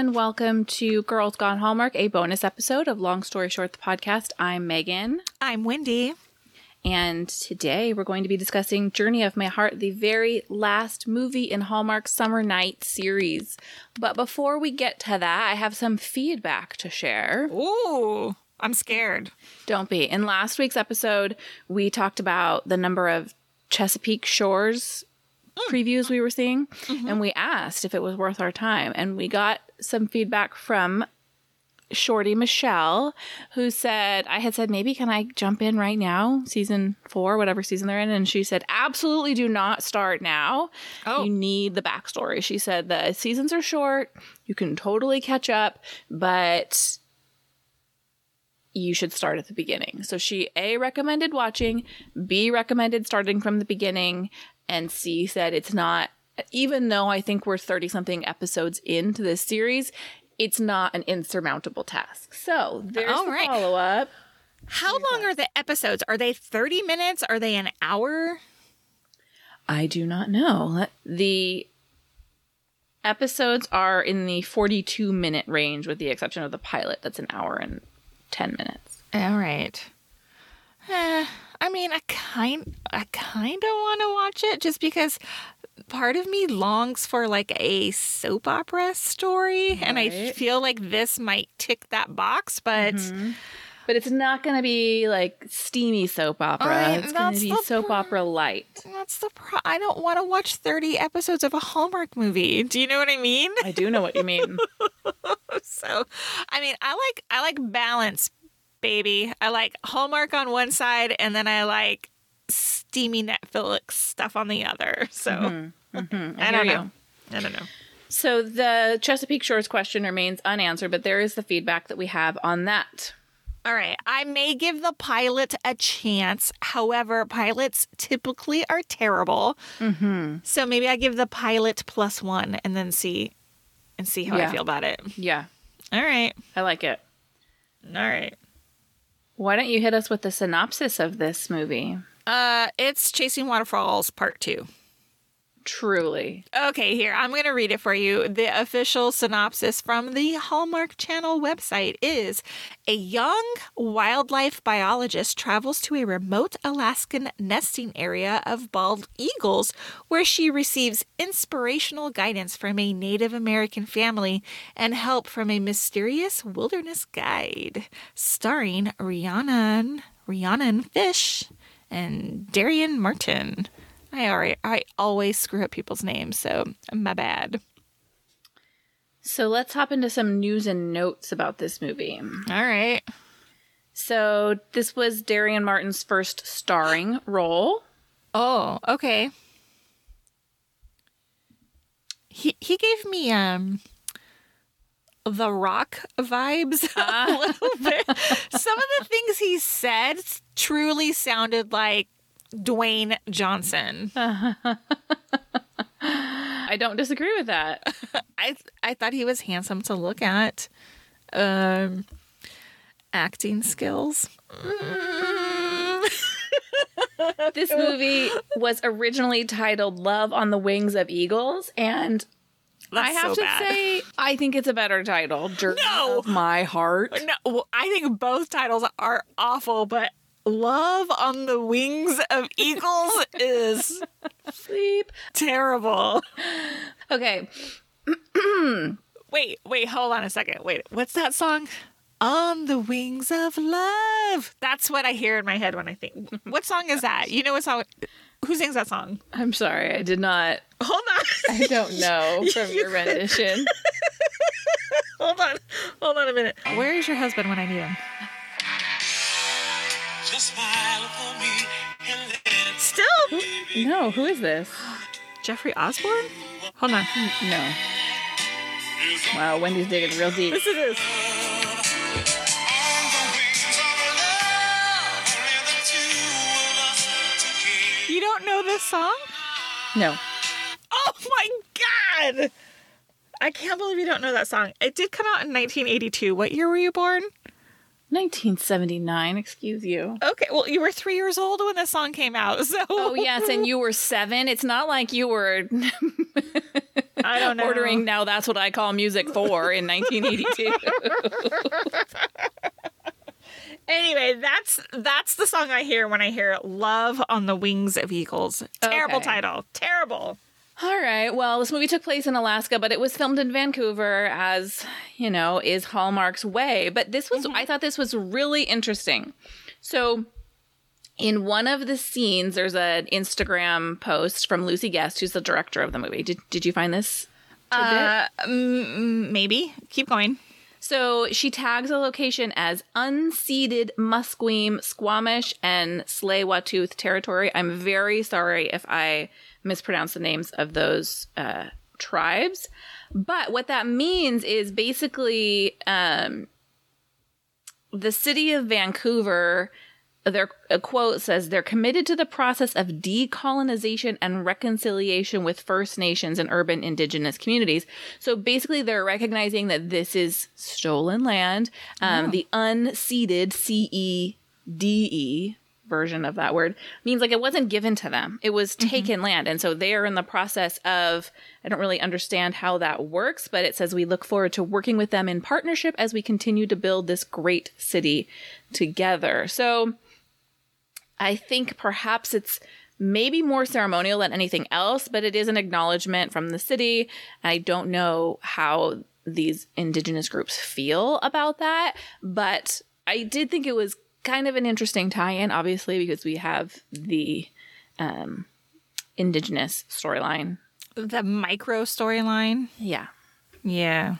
everyone. Welcome to Girls Gone Hallmark, a bonus episode of Long Story Short, the podcast. I'm Megan. I'm Wendy. And today we're going to be discussing Journey of My Heart, the very last movie in Hallmark's Summer Night series. But before we get to that, I have some feedback to share. Ooh, I'm scared. Don't be. In last week's episode, we talked about the number of Chesapeake Shores mm. previews we were seeing, mm-hmm. and we asked if it was worth our time. And we got some feedback from Shorty Michelle, who said, I had said, maybe can I jump in right now, season four, whatever season they're in? And she said, absolutely do not start now. Oh. You need the backstory. She said, the seasons are short, you can totally catch up, but you should start at the beginning. So she A recommended watching, B recommended starting from the beginning, and C said it's not even though I think we're 30 something episodes into this series, it's not an insurmountable task. So there's All the follow up. How long are the episodes? Are they 30 minutes? Are they an hour? I do not know. The episodes are in the 42 minute range with the exception of the pilot that's an hour and 10 minutes. All right. Eh, I mean, I kind I kind of want to watch it just because part of me longs for like a soap opera story and I feel like this might tick that box, but mm-hmm. But it's not going to be like steamy soap opera. Right, it's going to be soap opera light. that's the pro- I don't want to watch 30 episodes of a Hallmark movie. Do you know what I mean? I do know what you mean. So, I mean, I like I like balance, baby. I like Hallmark on one side, and then I like steamy Netflix stuff on the other. So mm-hmm. Mhm, I, I don't you. know. I don't know. So the Chesapeake Shores question remains unanswered, but there is the feedback that we have on that. All right, I may give the pilot a chance. However, pilots typically are terrible. Mm-hmm. So maybe I give the pilot plus one, and then see and see how Yeah. I feel about it. Yeah, All right, I like it. all right. Why don't you hit us with the synopsis of this movie? Uh, it's Chasing Waterfalls Part Two. Truly. Okay, here, I'm going to read it for you. The official synopsis from the Hallmark Channel website is A young wildlife biologist travels to a remote Alaskan nesting area of bald eagles where she receives inspirational guidance from a Native American family and help from a mysterious wilderness guide. Starring Rhiannon, Rhiannon Fish and Darien Martin. I already, I always screw up people's names, so my bad. So let's hop into some news and notes about this movie. All right. So this was Darien Martin's first starring role. Oh, okay. He he gave me um the rock vibes a little bit. Some of the things he said truly sounded like Dwayne Johnson. I don't disagree with that. I I thought he was handsome to look at. Um acting skills. This movie was originally titled Love on the Wings of Eagles, and I have so to bad. say, I think it's a better title. Journey No! of My Heart. No, well, I think both titles are awful, but Love on the Wings of Eagles is Sleep. terrible. Okay, Wait, wait, hold on a second. Wait, what's that song? On the Wings of Love. That's what I hear in my head when I think. What song is that? You know what song? Who sings that song? I'm sorry, I did not. Hold on. I don't know from your rendition. hold on. Hold on a minute. Where is your husband when I need him? Just smile for me and let Still? No, who is this? Jeffrey Osborne? Hold on. No. Wow, Wendy's digging real deep. This it is. on the wings of love. Only the two of us together. You don't know this song? No. Oh my god! I can't believe you don't know that song. It did come out in 1982. What year were you born? 1979, excuse you. Okay, well, you were three years old when this song came out. So, Oh, yes, and you were seven. It's not like you were. I don't know. ordering now that's what I call music for in 1982. Anyway, that's that's the song I hear when I hear "Love on the Wings of Eagles." Terrible Okay. title. Terrible. All right. Well, this movie took place in Alaska, but it was filmed in Vancouver, as you know, is Hallmark's way. But this was, I thought this was really interesting. So, in one of the scenes, there's an Instagram post from Lucy Guest, who's the director of the movie. Did Did you find this? Uh, mm, maybe. Keep going. So she tags a location as unceded Musqueam, Squamish, and Tsleil-Waututh territory. I'm very sorry if I mispronounce the names of those uh, tribes, but what that means is basically um, the city of Vancouver. Their quote says they're committed to the process of decolonization and reconciliation with First Nations and urban indigenous communities. So basically, they're recognizing that this is stolen land. Um, The unceded C E D E version of that word means like it wasn't given to them; it was mm-hmm. taken land, and so they are in the process of. I don't really understand how that works, but it says we look forward to working with them in partnership as we continue to build this great city together. So. I think perhaps it's maybe more ceremonial than anything else, but it is an acknowledgement from the city. I don't know how these indigenous groups feel about that, but I did think it was kind of an interesting tie-in, obviously, because we have the um, indigenous storyline. The micro storyline. Yeah. Yeah.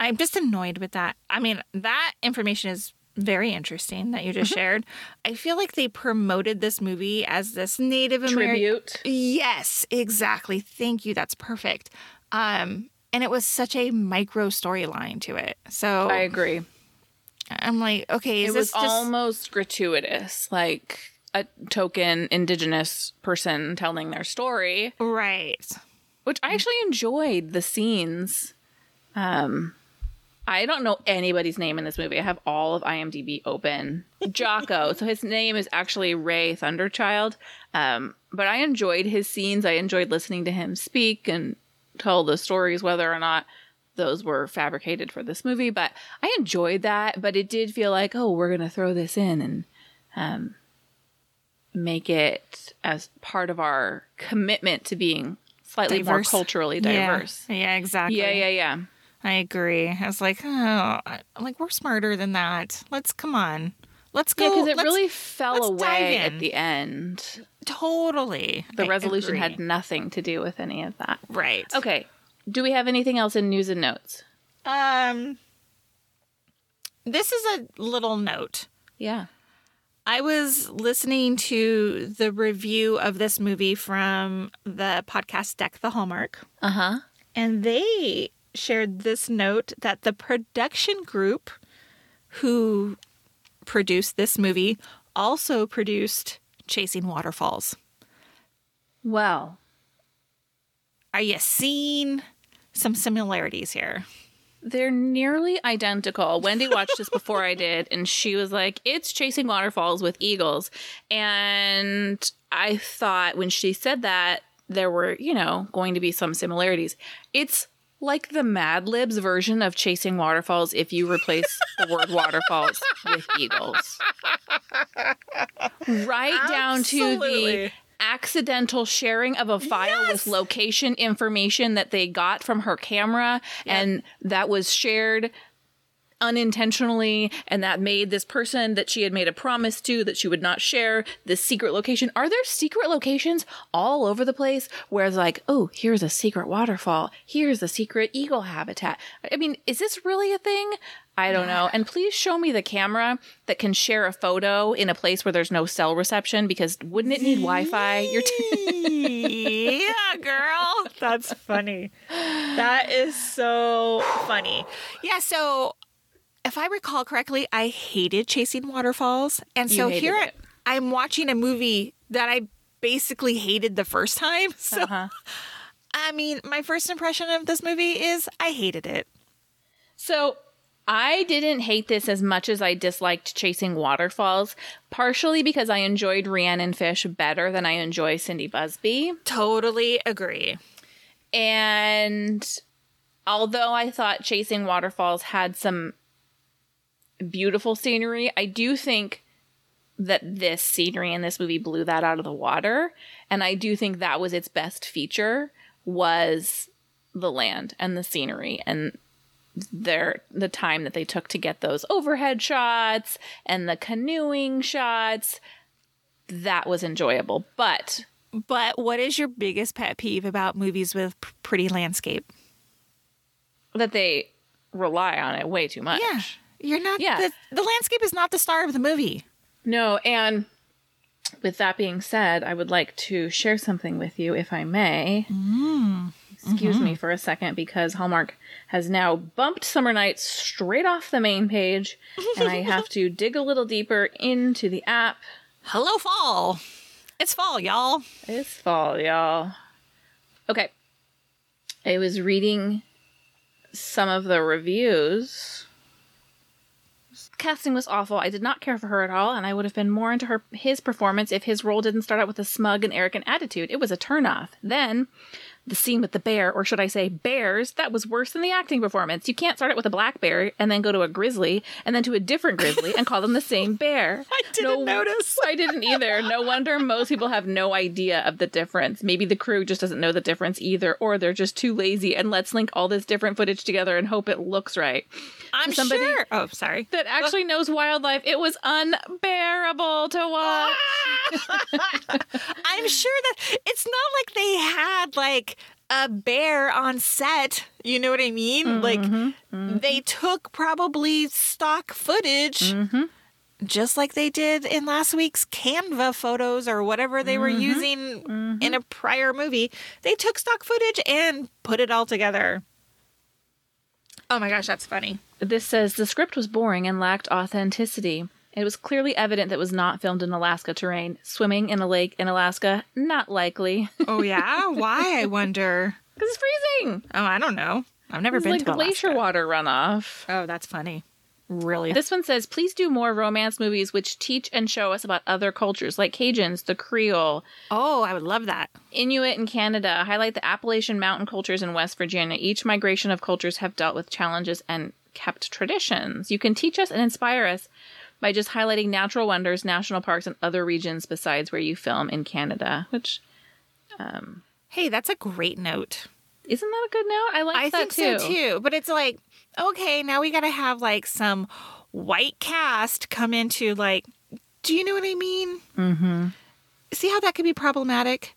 I'm just annoyed with that. I mean, that information is very interesting that you just shared. I feel like they promoted this movie as this Native American Tribute. Yes, exactly. Thank you. That's perfect. Um, and it was such a micro storyline to it. So I agree. I'm like, okay, It was just almost gratuitous, like a token indigenous person telling their story. right? which I actually enjoyed the scenes. Um, I don't know anybody's name in this movie. I have all of IMDb open. Jocko. so his name is actually Ray Thunderchild. Um, but I enjoyed his scenes. I enjoyed listening to him speak and tell the stories, whether or not those were fabricated for this movie. But I enjoyed that. But it did feel like, oh, we're gonna throw this in and um, make it as part of our commitment to being slightly more culturally diverse. Yeah, exactly. Yeah, yeah, yeah. I agree. I was like, oh, like we're smarter than that. Let's come on. Let's go. Yeah, because it let's- really fell away at the end. totally. The I resolution agree. had nothing to do with any of that. right. Okay. Do we have anything else in news and notes? Um, this is a little note. Yeah. I was listening to the review of this movie from the podcast Deck the Hallmark, Uh huh. and they shared this note that the production group who produced this movie also produced Chasing Waterfalls. Well, Are you seeing some similarities here? they're nearly identical. Wendy watched this before I did, and she was like, "It's chasing waterfalls with eagles." And I thought when she said that there were, you know, going to be some similarities. It's like the Mad Libs version of chasing waterfalls if you replace the word waterfalls with eagles. Right down to the Absolutely. Accidental sharing of a file with location information that they got from her camera and that was shared unintentionally and that made this person that she had made a promise to that she would not share this secret location. Are there secret locations all over the place where it's like oh here's a secret waterfall. Here's a secret eagle habitat. I mean is this really a thing? I don't know. And please show me the camera that can share a photo in a place where there's no cell reception because wouldn't it need wi-fi? You're t- yeah, girl. That's funny. That is so funny. Yeah, so if I recall correctly, I hated chasing waterfalls. And so here it. I'm watching a movie that I basically hated the first time. So Uh-huh. I mean, my first impression of this movie is I hated it. So I didn't hate this as much as I disliked Chasing Waterfalls, partially because I enjoyed Rhiannon Fish better than I enjoy Cindy Busby. Totally agree. And although I thought Chasing Waterfalls had some beautiful scenery, I do think that this scenery in this movie blew that out of the water. And I do think that was its best feature was the land and the scenery and their the time that they took to get those overhead shots and the canoeing shots that was enjoyable but But what is your biggest pet peeve about movies with p- pretty landscape? that they rely on it way too much Yeah. You're not Yeah. the, the landscape is not the star of the movie. no and with that being said i would like to share something with you if i may mm. excuse me mm-hmm. for a second because hallmark has now bumped summer nights straight off the main page and i have to dig a little deeper into the app Hello fall. It's fall, y'all. It's fall, y'all. Okay. I was reading some of the reviews. Casting was awful. I did not care for her at all, and I would have been more into her his performance if his role didn't start out with a smug and arrogant attitude. It was a turnoff. Then the scene with the bear, or should I say bears, that was worse than the acting performance. You can't start it with a black bear and then go to a grizzly and then to a different grizzly and call them the same bear. I didn't no, notice. I didn't either. No wonder most people have no idea of the difference. Maybe the crew just doesn't know the difference either, or they're just too lazy and let's link all this different footage together and hope it looks right. I'm somebody- sure. Oh, sorry. That actually knows wildlife. It was unbearable to watch. I'm sure that it's not like they had like a bear on set. You know what I mean? Mm-hmm, like mm-hmm. they took probably stock footage. Mm-hmm. Just like they did in last week's Canva photos or whatever they were using in a prior movie. They took stock footage and put it all together. Oh my gosh, that's funny. This says the script was boring and lacked authenticity. It was clearly evident that it was not filmed in Alaska terrain. Swimming in a lake in Alaska, not likely. Oh yeah, why? I wonder. Because it's freezing. Oh, I don't know. I've never It's been like to glacier Alaska. water runoff. Oh, that's funny. Really? This one says, please do more romance movies which teach and show us about other cultures like Cajuns, the Creole, oh, I would love that. Inuit in Canada, highlight the Appalachian mountain cultures in West Virginia. Each migration of cultures have dealt with challenges and kept traditions. You can teach us and inspire us by just highlighting natural wonders, national parks, and other regions besides where you film in Canada, which Um, Hey, that's a great note. isn't that a good note? I like I that think too. so too. But it's like, okay, now we got to have like some white cast come into like, do you know what I mean? Mm-hmm. See how that could be problematic?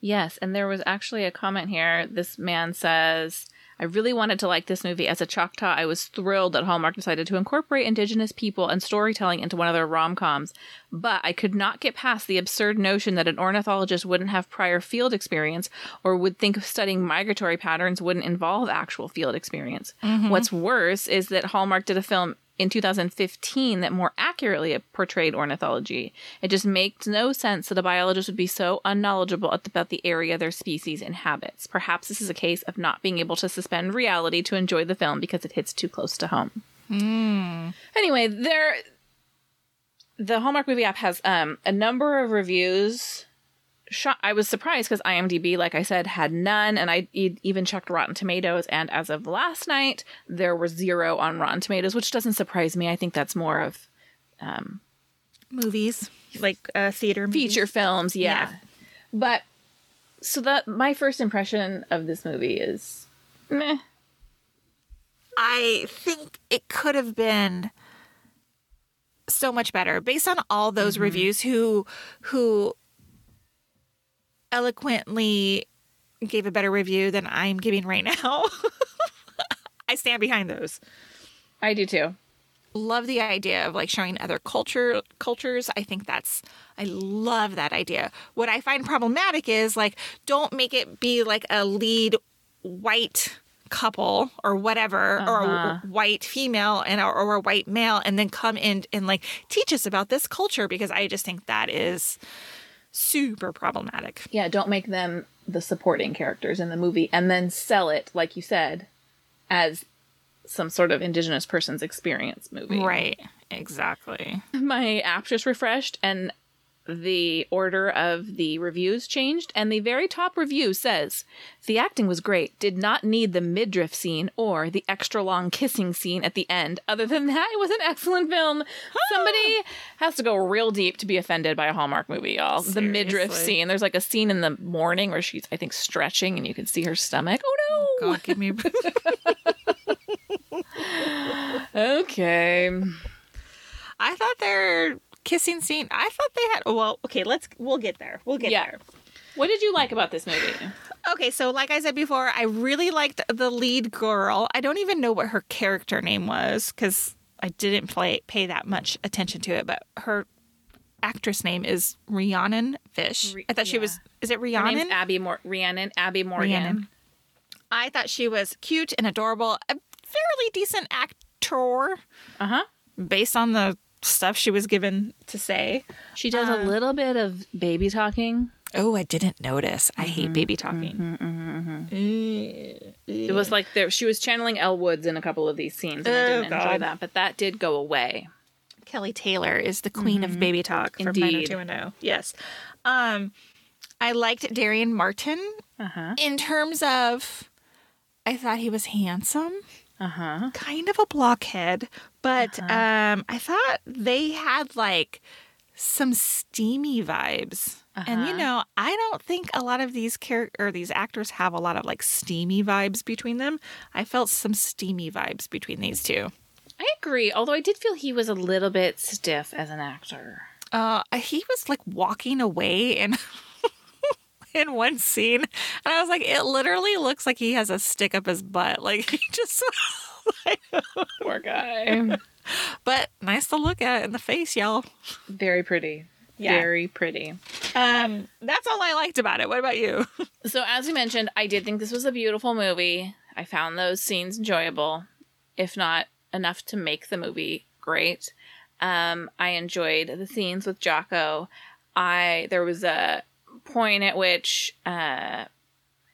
Yes, and there was actually a comment here. This man says, I really wanted to like this movie. As a Choctaw, I was thrilled that Hallmark decided to incorporate Indigenous people and storytelling into one of their rom coms, but I could not get past the absurd notion that an ornithologist wouldn't have prior field experience or would think of studying migratory patterns wouldn't involve actual field experience. Mm-hmm. What's worse is that Hallmark did a film in 2015 that more accurately portrayed ornithology. It just makes no sense that a biologist would be so unknowledgeable about the area their species inhabits. Perhaps this is a case of not being able to suspend reality to enjoy the film because it hits too close to home. Anyway, there the Hallmark movie app has um, a number of reviews. Sho- I was surprised because IMDb, like I said, had none, and I e- even checked Rotten Tomatoes, and as of last night, there were zero on Rotten Tomatoes, which doesn't surprise me. I think that's more of um, Movies, like uh, theater movies. feature films, yeah. Yeah. But so that my first impression of this movie is meh. I think it could have been so much better based on all those reviews who who eloquently gave a better review than I'm giving right now. I stand behind those. I do too. Love the idea of like showing other culture cultures. I think that's I love that idea. What I find problematic is like don't make it be like a lead white couple or whatever or a uh-huh. white female and or, or a white male and then come in and like teach us about this culture because I just think that is super problematic. Yeah, don't make them the supporting characters in the movie and then sell it, like you said, as some sort of indigenous person's experience movie. Right. Exactly. My app just refreshed and the order of the reviews changed, and the very top review says the acting was great, did not need the midriff scene or the extra long kissing scene at the end. Other than that, it was an excellent film. Somebody has to go real deep to be offended by a Hallmark movie, y'all. The midriff scene. There's like a scene in the morning where she's, I think, stretching and you can see her stomach. Oh no! Oh, God, give me. Okay. I thought their kissing scene. I thought they had. Well, okay, let's. We'll get there. We'll get Yeah. there. What did you like about this movie? Okay, so like I said before, I really liked the lead girl. I don't even know what her character name was because I didn't play pay that much attention to it. But her actress name is Rhiannon Fish. I thought she was. Is it Rhiannon? Abby Mor- Rhiannon. Abby Morgan. Rhiannon. I thought she was cute and adorable. A fairly decent actor Uh huh. based on the stuff she was given to say. She does a little bit of baby talking. Oh, I didn't notice. I Mm-hmm, hate baby talking. It was like there, she was channeling Elle Woods in a couple of these scenes, and I Oh, didn't enjoy that. But that did go away. Kelly Taylor is the queen of baby talk from Mm-hmm. Indeed. 90210. Yes. Um, I liked Darien Martin Uh huh. in terms of, I thought he was handsome, Uh huh. kind of a blockhead, but Uh-huh. um, I thought they had like some steamy vibes. And you Uh-huh. know, I don't think a lot of these char- or these actors have a lot of like steamy vibes between them. I felt some steamy vibes between these two. I agree. Although I did feel he was a little bit stiff as an actor. Uh, he was like walking away in in one scene, and I was like, it literally looks like he has a stick up his butt. Like he just, Poor guy. but nice to look at in the face, y'all. Very pretty. Yeah. Very pretty. Um, that's all I liked about it. What about you? So, as you mentioned, I did think this was a beautiful movie. I found those scenes enjoyable, if not enough to make the movie great. Um, I enjoyed the scenes with Jocko. I there was a point at which uh,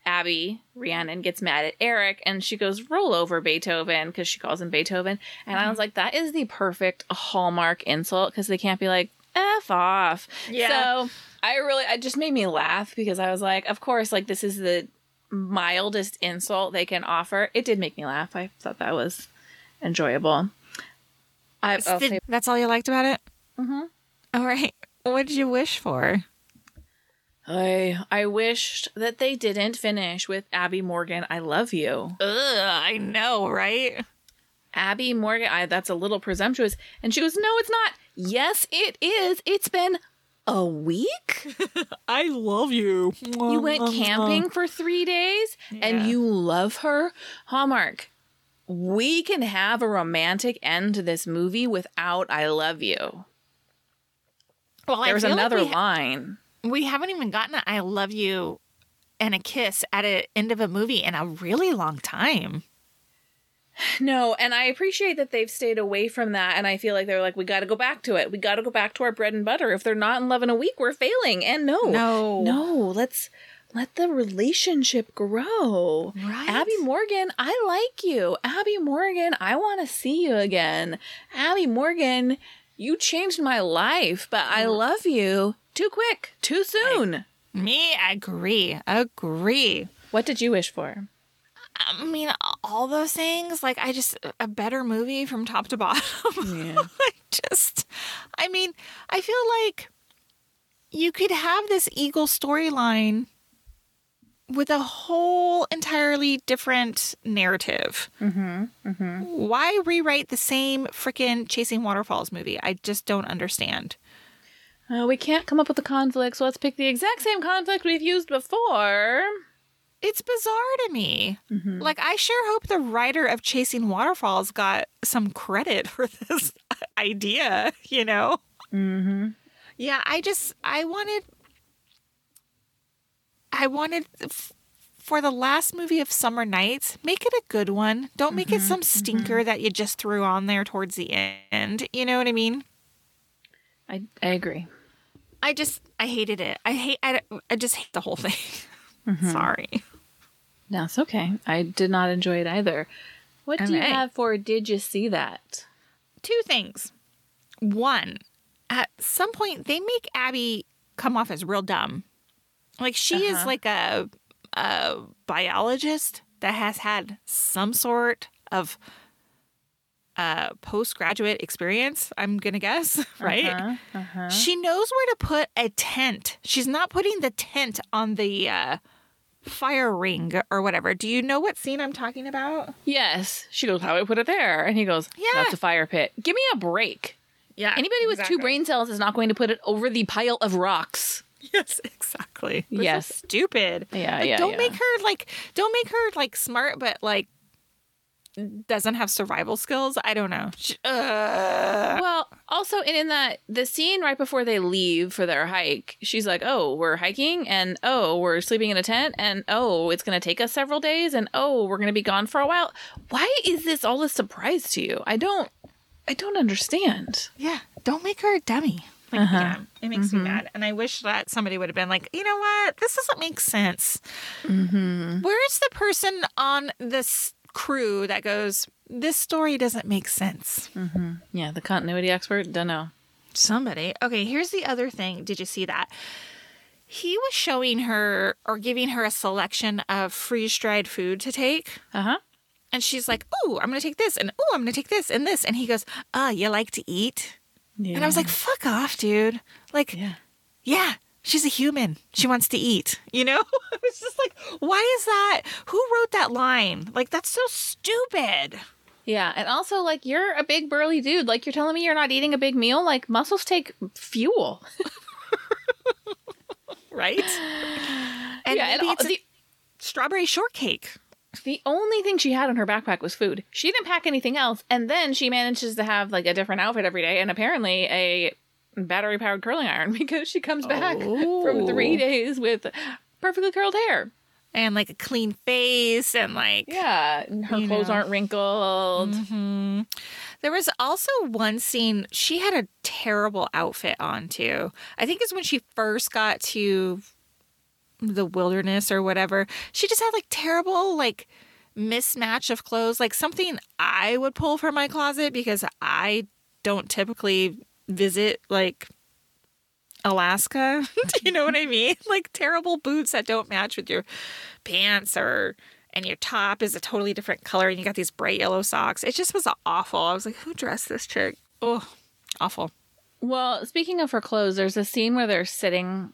Abby Rhiannon gets mad at Eric, and she goes, "Roll over, Beethoven," because she calls him Beethoven. And I was like, "That is the perfect hallmark insult," because they can't be like, "F off." Yeah. So I really, it just made me laugh because I was like, of course, like this is the mildest insult they can offer. It did make me laugh. I thought that was enjoyable. I, I'll say, that's all you liked about it. Mhm. All right. What did you wish for? I, I wished that they didn't finish with Abby Morgan. I love you. Ugh, I know, right? Abby Morgan, I, that's a little presumptuous. And she goes, No, it's not. Yes, it is. It's been a week. I love you. You went camping for three days Yeah. and you love her. Hallmark, we can have a romantic end to this movie without I love you. Well, I There's feel like another we ha- line. We haven't even gotten a I love you and a kiss at the end of a movie in a really long time. No, and I appreciate that they've stayed away from that. And I feel like they're like, we got to go back to it. We got to go back to our bread and butter. If they're not in love in a week, we're failing. And no, No. no, let's let the relationship grow. Right? Abby Morgan, I like you. Abby Morgan, I want to see you again. Abby Morgan, you changed my life, but I mm. love you too quick, too soon. Me, agree. Agree. What did you wish for? I mean, all those things, like, I just, a better movie from top to bottom. Yeah. I just, I mean, I feel like you could have this Eagle storyline with a whole entirely different narrative. Mm-hmm, mm-hmm. Why rewrite the same freaking Chasing Waterfalls movie? I just don't understand. Uh, we can't come up with a conflict, so let's pick the exact same conflict we've used before. It's bizarre to me. Like, I sure hope the writer of Chasing Waterfalls got some credit for this idea, you know? Mm-hmm. Yeah, I just, I wanted, I wanted f- for the last movie of Summer Nights, make it a good one. Don't make it some stinker that you just threw on there towards the end. You know what I mean? I, I agree. I just, I hated it. I hate, I, I just hate the whole thing. Sorry. No, it's okay. I did not enjoy it either. What do you have for Did You See That? two things. One, at some point they make Abby come off as real dumb. Like she is Uh-huh. like a a biologist that has had some sort of uh postgraduate experience, I'm going to guess, right? Uh-huh, uh-huh. She knows where to put a tent. She's not putting the tent on the uh fire ring or whatever. Do you know what scene I'm talking about? Yes. She goes, How do I put it there? And he goes, Yeah. That's a fire pit. Give me a break. Yeah. Anybody with two brain cells is not going to put it over the pile of rocks. Yes, exactly. This is Yes. stupid. Yeah, Like, yeah, Don't yeah. make her like. Don't make her like smart, but like doesn't have survival skills. I don't know. She- uh, Well, also, and in that the scene right before they leave for their hike, she's like, "Oh, we're hiking, and oh, we're sleeping in a tent, and oh, it's going to take us several days, and oh, we're going to be gone for a while." Why is this all a surprise to you? I don't, I don't understand. yeah. Don't make her a dummy. Like, Uh-huh. yeah, it makes me mad. And I wish that somebody would have been like, you know what? This doesn't make sense. Where's the person on this crew that goes, this story doesn't make sense? Yeah, the continuity expert, don't know. Somebody. Okay, here's the other thing. Did you see that? He was showing her or giving her a selection of freeze dried food to take. Uh huh. And she's like, Oh, I'm going to take this. And oh, I'm going to take this and this. And he goes, Ah, you like to eat? Yeah. And I was like, Fuck off, dude. Like, yeah. yeah, she's a human. She wants to eat. You know? it's just like, Why is that? Who wrote that line? Like, that's so stupid. Yeah, and also like you're a big burly dude. Like you're telling me you're not eating a big meal. Like muscles take fuel. Right? And yeah, maybe all- it's the, strawberry shortcake. the only thing she had in her backpack was food. She didn't pack anything else, and then she manages to have like a different outfit every day, and apparently a battery powered curling iron because she comes back from three days with perfectly curled hair. and like a clean face and like Yeah, her clothes know. aren't wrinkled. hmm there was also one scene she had a terrible outfit on too i think it's when she first got to the wilderness or whatever she just had like terrible like mismatch of clothes like something i would pull from my closet because i don't typically visit like Alaska. Do you know what I mean? Like terrible boots that don't match with your pants or and your top is a totally different color and you got these bright yellow socks. It just was awful. I was like, who dressed this chick? Oh, awful. Well, speaking of her clothes, there's a scene where they're sitting,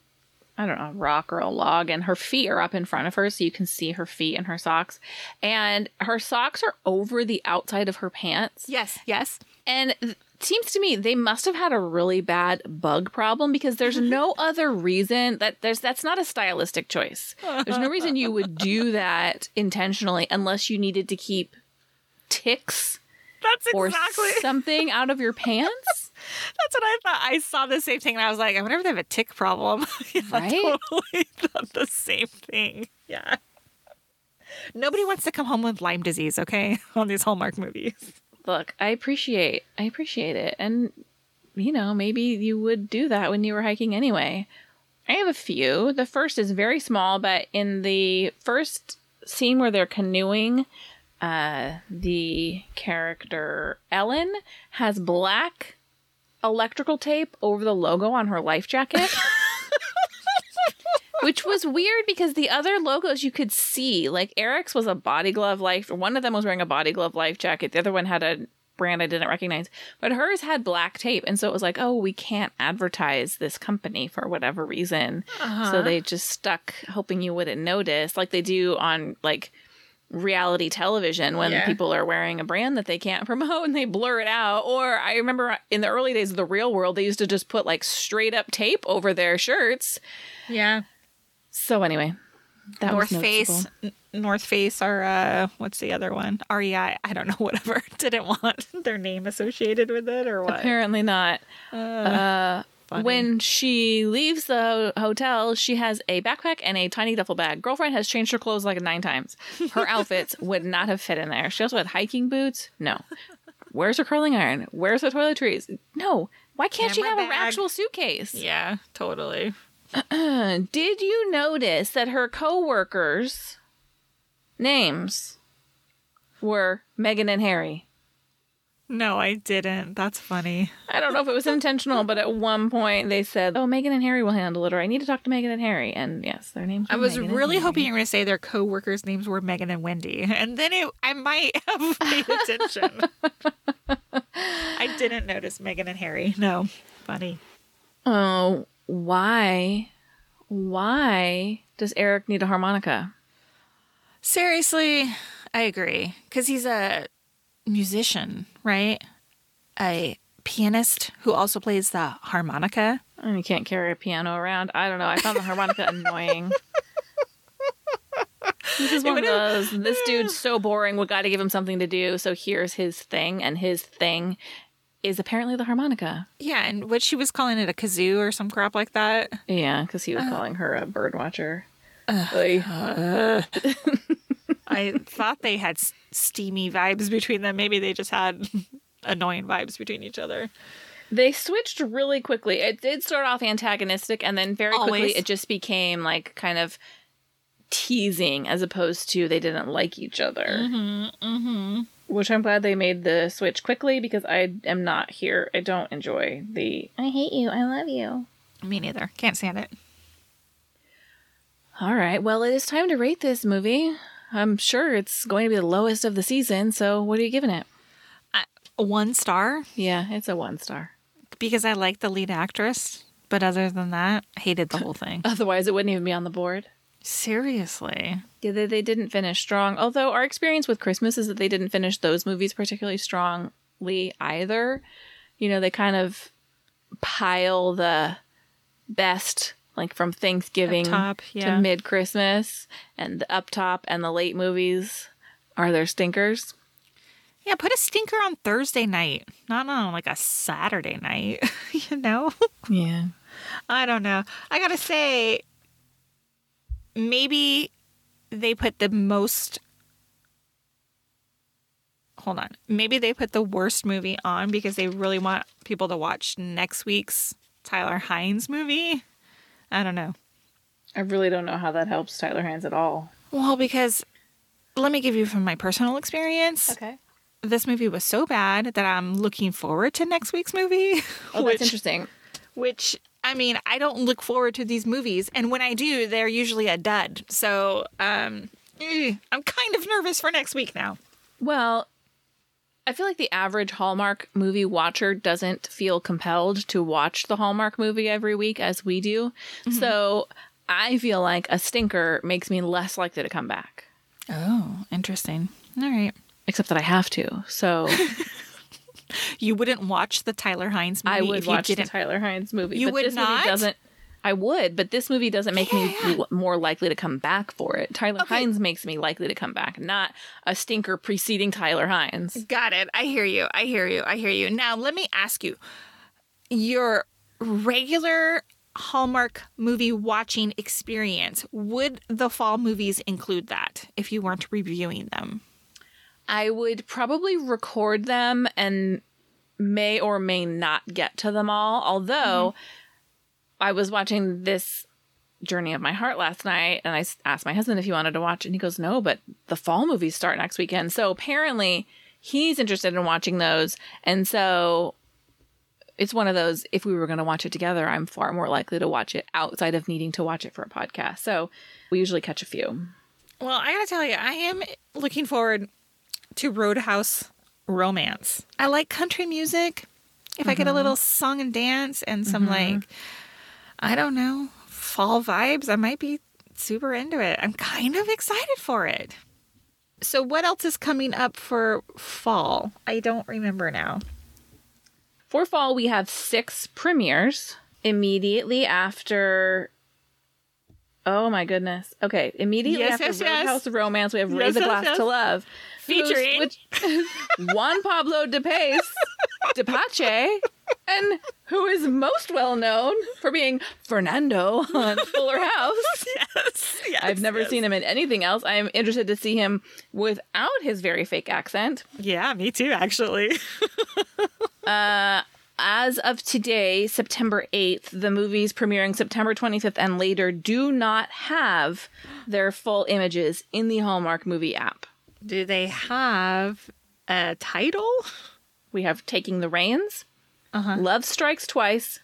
I don't know, a rock or a log, and her feet are up in front of her, so you can see her feet and her socks. And her socks are over the outside of her pants. Yes, yes. And seems to me they must have had a really bad bug problem because there's no other reason that there's that's not a stylistic choice. There's no reason you would do that intentionally unless you needed to keep ticks That's or exactly something out of your pants. that's what I thought. I saw the same thing and I was like, I wonder if they have a tick problem. Yeah, I Right? totally thought the same thing. Yeah. Nobody wants to come home with Lyme disease, okay? On these Hallmark movies. Look i appreciate i appreciate it. And you know maybe you would do that when you were hiking anyway. I have a few. The first is very small but in the first scene where they're canoeing uh the character ellen has black electrical tape over the logo on her life jacket which was weird because the other logos you could see like eric's was a body glove life one of them was wearing a body glove life jacket the other one had a brand i didn't recognize but hers had black tape and so it was like oh we can't advertise this company for whatever reason so uh-huh. they just stuck hoping you wouldn't notice like they do on like reality television when Yeah. people are wearing a brand that they can't promote and they blur it out. Or I remember in the early days of the real world, they used to just put like straight up tape over their shirts. Yeah. So anyway, that North Face, North Face, or uh, what's the other one? REI. I don't know. Whatever. Didn't want their name associated with it, or what? Apparently not. Uh, funny. when she leaves the hotel, she has a backpack and a tiny duffel bag. Girlfriend has changed her clothes like nine times. Her outfits would not have fit in there. She also had hiking boots. No. Where's her curling iron? Where's her toiletries? No. Why can't she have Camera an actual suitcase? Yeah, totally. Did you notice that her coworkers' names were Megan and Harry? No, I didn't. That's funny. I don't know if it was intentional, but at one point they said, "Oh, Megan and Harry will handle it," or "I need to talk to Megan and Harry." And yes, their names. I was Megan and really hoping you were going to say their co-workers' names were Megan and Wendy, and then it, I might have paid attention. I didn't notice Megan and Harry. No, funny. Oh, why? Why does Eric need a harmonica? Seriously, I agree because he's a musician, right? A pianist who also plays the harmonica. And you can't carry a piano around. I don't know. I found the harmonica annoying. This is one of those. This dude's so boring. We got to give him something to do. So here's his thing, and his thing is apparently the harmonica. Yeah, and what she was calling it a kazoo or some crap like that. Yeah, because he was calling her a bird watcher. Oy. I thought they had s- steamy vibes between them. Maybe they just had annoying vibes between each other. They switched really quickly. It did start off antagonistic, and then very quickly Always. it just became like kind of teasing as opposed to they didn't like each other. Mm-hmm, Which I'm glad they made the switch quickly because I am not here. I don't enjoy the I hate you, I love you. Me neither. Can't stand it. All right, well, it is time to rate this movie. I'm sure it's going to be the lowest of the season, so what are you giving it? One star Yeah, it's a one star. because I like the lead actress, but other than that, hated the whole thing. Otherwise, it wouldn't even be on the board. Seriously. Yeah, they, they didn't finish strong. Although our experience with Christmas is that they didn't finish those movies particularly strongly either. You know, they kind of pile the best, like from Thanksgiving top, yeah. to mid Christmas, and the up top and the late movies are their stinkers. Yeah, put a stinker on Thursday night, not on like a Saturday night, you know? Yeah. I don't know. I gotta say, maybe they put the most. Hold on. Maybe they put the worst movie on because they really want people to watch next week's Tyler Hynes movie. I don't know. I really don't know how that helps Tyler Hynes at all. Well, because let me give you from my personal experience. Okay. This movie was so bad that I'm looking forward to next week's movie. Oh, which- that's interesting. which I mean, I don't look forward to these movies, and when I do, they're usually a dud. So, um, eh, I'm kind of nervous for next week now. Well, I feel like the average Hallmark movie watcher doesn't feel compelled to watch the Hallmark movie every week as we do. So I feel like a stinker makes me less likely to come back, Oh, interesting. All right, except that I have to. So you wouldn't watch the Tyler Hynes movie I would watch the. Tyler Hynes movie. You but would this not? movie doesn't. I would, but this movie doesn't make me more likely to come back for it. Tyler Okay. Hynes makes me likely to come back, not a stinker preceding Tyler Hynes. Got it. I hear you. I hear you. I hear you. Now, let me ask you: your regular Hallmark movie watching experience would the fall movies include that if you weren't reviewing them? I would probably record them and may or may not get to them all. Although mm-hmm. I was watching this Journey of My Heart last night and I asked my husband if he wanted to watch it and he goes, "No, but the fall movies start next weekend." So apparently he's interested in watching those. And so it's one of those if we were going to watch it together, I'm far more likely to watch it outside of needing to watch it for a podcast. So we usually catch a few. Well, I gotta tell you, I am looking forward to Roadhouse Romance. I like country music. If I get a mm-hmm. little song and dance and some mm-hmm. like, I don't know, fall vibes, I might be super into it. I'm kind of excited for it. So, what else is coming up for fall? I don't remember now. For fall, we have six premieres immediately after. Oh my goodness. Okay, immediately Yes, after yes, yes. Roadhouse Romance, we have Yes, Raise a yes, Glass yes. to Love. Featuring- which- Juan Pablo Di Pace, de Pache, and who is most well known for being Fernando on Fuller House. Yes, yes. I've never seen him in anything else. I am interested to see him without his very fake accent. Yeah, me too, actually. Uh, as of today, September 8th, the movies premiering September 25th and later do not have their full images in the Hallmark movie app. Do they have a title? We have Taking the Reins, Uh-huh. Love Strikes Twice,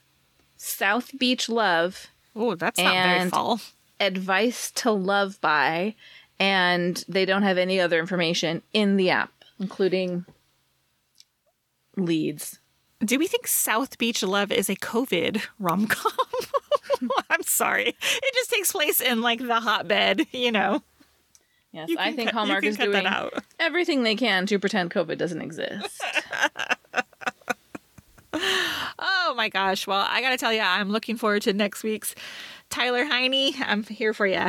South Beach Love, Oh, that's not very fall. Advice to Love By, and they don't have any other information in the app, including leads. Do we think South Beach Love is a COVID rom com? I'm sorry. It just takes place in like the hotbed, you know. Yes, I think cut- Hallmark is doing everything they can to pretend COVID doesn't exist. Oh my gosh. Well, I got to tell you, I'm looking forward to next week's Tyler Hynes. I'm here for you.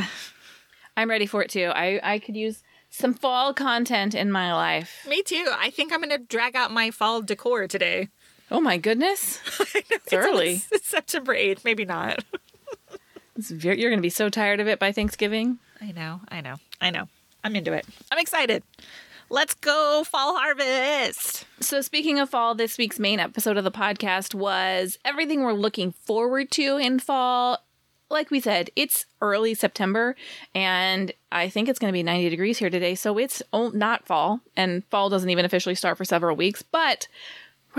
I'm ready for it too. I, I could use some fall content in my life. Me too. I think I'm going to drag out my fall decor today. Oh my goodness. It's early. It's September 8th. Maybe not. It's ve- you're going to be so tired of it by Thanksgiving. I know. I know. I know. I'm into it. I'm excited. Let's go fall harvest. So, speaking of fall, this week's main episode of the podcast was everything we're looking forward to in fall. Like we said, it's early September, and I think it's going to be 90 degrees here today. So, it's not fall, and fall doesn't even officially start for several weeks, but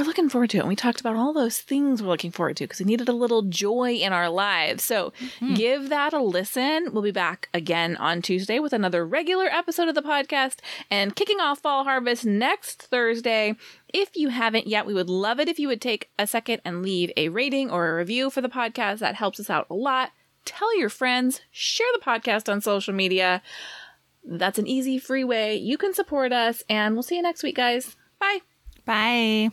we're looking forward to it. And we talked about all those things we're looking forward to because we needed a little joy in our lives. So mm-hmm. give that a listen. We'll be back again on Tuesday with another regular episode of the podcast and kicking off Fall Harvest next Thursday. If you haven't yet, we would love it if you would take a second and leave a rating or a review for the podcast. That helps us out a lot. Tell your friends, share the podcast on social media. That's an easy, free way you can support us. And we'll see you next week, guys. Bye. Bye.